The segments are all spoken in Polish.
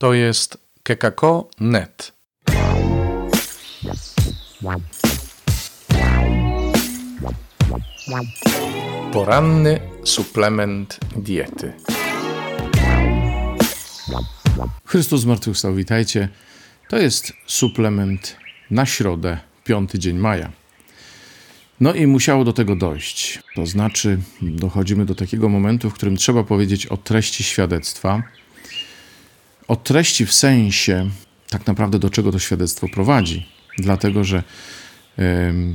To jest kekako.net. Poranny suplement diety. Chrystus zmartwychwstał, witajcie. To jest suplement na środę, piąty dzień maja. No i musiało do tego dojść. To znaczy, dochodzimy do takiego momentu, w którym trzeba powiedzieć o treści świadectwa. O treści w sensie, tak naprawdę, do czego to świadectwo prowadzi. Dlatego, że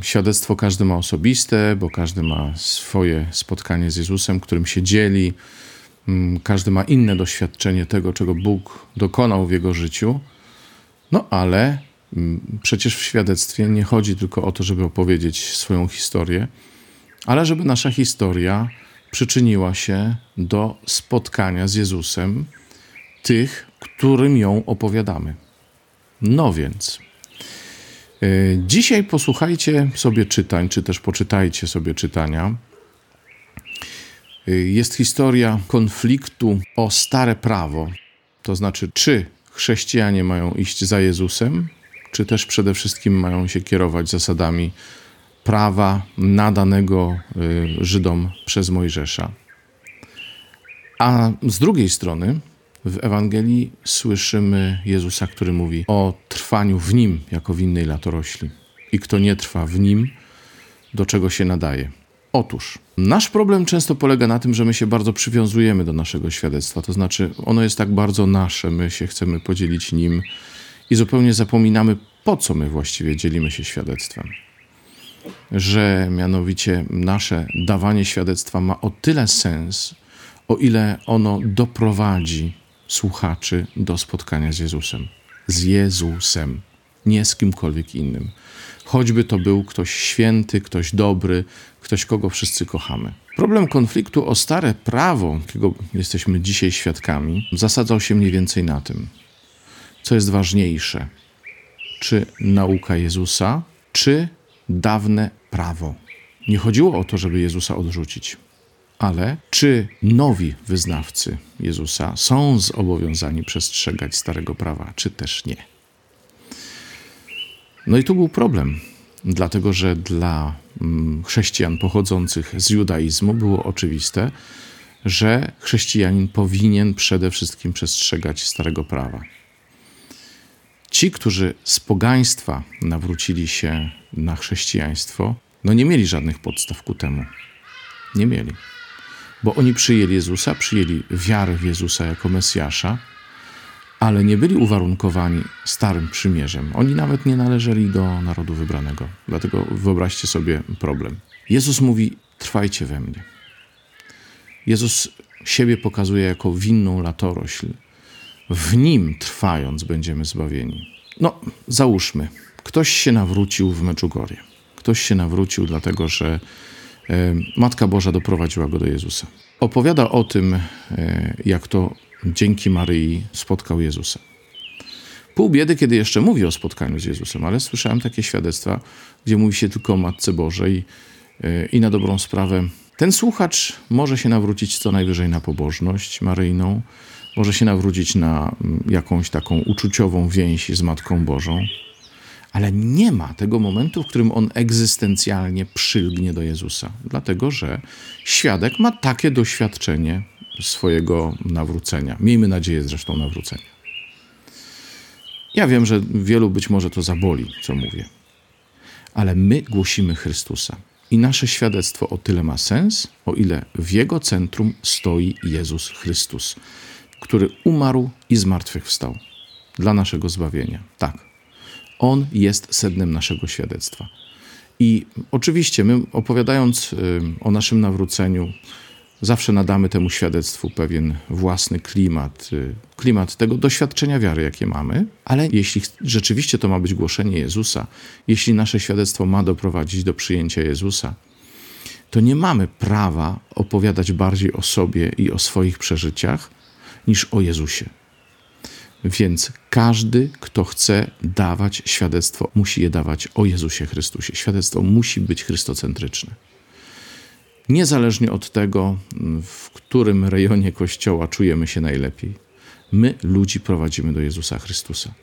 Świadectwo każdy ma osobiste, bo każdy ma swoje spotkanie z Jezusem, którym się dzieli. Mm, każdy ma inne doświadczenie tego, czego Bóg dokonał w jego życiu. No ale mm, przecież w świadectwie nie chodzi tylko o to, żeby opowiedzieć swoją historię, ale żeby nasza historia przyczyniła się do spotkania z Jezusem tych, którym ją opowiadamy. No więc, E, dzisiaj posłuchajcie sobie czytań, czy też poczytajcie sobie czytania. E, jest historia konfliktu o stare prawo, to znaczy, czy chrześcijanie mają iść za Jezusem, czy też przede wszystkim mają się kierować zasadami prawa nadanego e, Żydom przez Mojżesza. A z drugiej strony, w Ewangelii słyszymy Jezusa, który mówi o trwaniu w Nim jako winnej latorośli. I kto nie trwa w Nim, do czego się nadaje. Otóż, nasz problem często polega na tym, że my się bardzo przywiązujemy do naszego świadectwa. To znaczy, ono jest tak bardzo nasze, my się chcemy podzielić nim i zupełnie zapominamy, po co my właściwie dzielimy się świadectwem. Że mianowicie nasze dawanie świadectwa ma o tyle sens, o ile ono doprowadzi słuchaczy do spotkania z Jezusem. Z Jezusem, nie z kimkolwiek innym. Choćby to był ktoś święty, ktoś dobry, ktoś, kogo wszyscy kochamy. Problem konfliktu o stare prawo, jakiego jesteśmy dzisiaj świadkami, zasadzał się mniej więcej na tym, co jest ważniejsze: czy nauka Jezusa, czy dawne prawo. Nie chodziło o to, żeby Jezusa odrzucić. Ale czy nowi wyznawcy Jezusa są zobowiązani przestrzegać starego prawa, czy też nie? No i tu był problem, dlatego że dla mm, chrześcijan pochodzących z judaizmu było oczywiste, że chrześcijanin powinien przede wszystkim przestrzegać starego prawa. Ci, którzy z pogaństwa nawrócili się na chrześcijaństwo, no nie mieli żadnych podstaw ku temu. Nie mieli bo oni przyjęli Jezusa, przyjęli wiarę w Jezusa jako Mesjasza, ale nie byli uwarunkowani Starym Przymierzem. Oni nawet nie należeli do narodu wybranego. Dlatego wyobraźcie sobie problem. Jezus mówi: Trwajcie we mnie. Jezus siebie pokazuje jako winną latorośl. W nim trwając będziemy zbawieni. No, załóżmy, ktoś się nawrócił w Meczugorie. Ktoś się nawrócił dlatego, że Matka Boża doprowadziła go do Jezusa. Opowiada o tym, e, jak to dzięki Maryi spotkał Jezusa. Pół biedy, kiedy jeszcze mówi o spotkaniu z Jezusem, ale słyszałem takie świadectwa, gdzie mówi się tylko o Matce Bożej e, i na dobrą sprawę. Ten słuchacz może się nawrócić co najwyżej na pobożność maryjną, może się nawrócić na mm, jakąś taką uczuciową więź z Matką Bożą, ale nie ma tego momentu, w którym on egzystencjalnie przylgnie do Jezusa, dlatego że świadek ma takie doświadczenie swojego nawrócenia. Miejmy nadzieję zresztą nawrócenia. Ja wiem, że wielu być może to zaboli, co mówię, ale my głosimy Chrystusa. I nasze świadectwo o tyle ma sens, o ile w jego centrum stoi Jezus Chrystus, który umarł i zmartwychwstał dla naszego zbawienia. Tak, on jest sednem naszego świadectwa. I oczywiście, my opowiadając y, o naszym nawróceniu, zawsze nadamy temu świadectwu pewien własny klimat, y, klimat tego doświadczenia wiary, jakie mamy, ale jeśli rzeczywiście to ma być głoszenie Jezusa, jeśli nasze świadectwo ma doprowadzić do przyjęcia Jezusa, to nie mamy prawa opowiadać bardziej o sobie i o swoich przeżyciach niż o Jezusie. Więc każdy, kto chce dawać świadectwo, musi je dawać o Jezusie Chrystusie. Świadectwo musi być chrystocentryczne. Niezależnie od tego, w którym rejonie kościoła czujemy się najlepiej. My ludzi prowadzimy do Jezusa Chrystusa.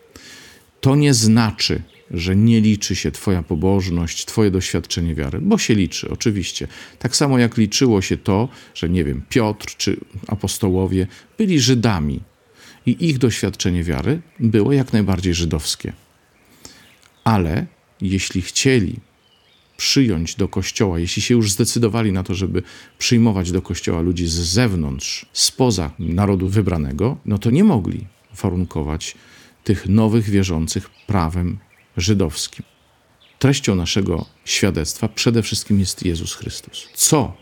To nie znaczy, że nie liczy się Twoja pobożność, Twoje doświadczenie wiary, bo się liczy, oczywiście. Tak samo jak liczyło się to, że nie wiem, Piotr czy apostołowie byli Żydami i ich doświadczenie wiary było jak najbardziej żydowskie. Ale jeśli chcieli przyjąć do kościoła, jeśli się już zdecydowali na to, żeby przyjmować do kościoła ludzi z zewnątrz, spoza narodu wybranego, no to nie mogli warunkować tych nowych wierzących prawem żydowskim. Treścią naszego świadectwa przede wszystkim jest Jezus Chrystus. Co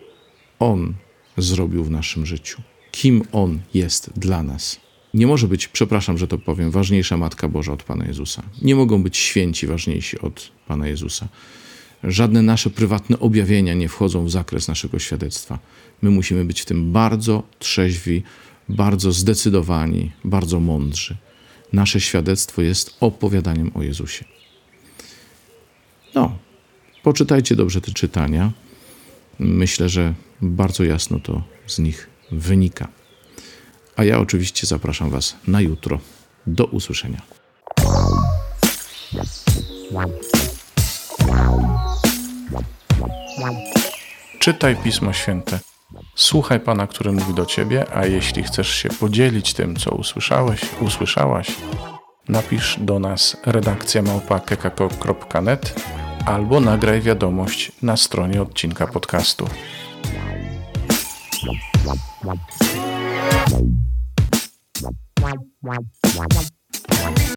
On zrobił w naszym życiu? Kim On jest dla nas? Nie może być, przepraszam, że to powiem, ważniejsza Matka Boża od Pana Jezusa. Nie mogą być święci ważniejsi od Pana Jezusa. Żadne nasze prywatne objawienia nie wchodzą w zakres naszego świadectwa. My musimy być w tym bardzo trzeźwi, bardzo zdecydowani, bardzo mądrzy. Nasze świadectwo jest opowiadaniem o Jezusie. No, poczytajcie dobrze te czytania. Myślę, że bardzo jasno to z nich wynika. A ja oczywiście zapraszam Was na jutro. Do usłyszenia. Czytaj Pismo Święte. Słuchaj Pana, który mówi do Ciebie, a jeśli chcesz się podzielić tym, co usłyszałeś, usłyszałaś, napisz do nas redakcja małpa.kekako.net albo nagraj wiadomość na stronie odcinka podcastu. Wow, wow, wow, wow.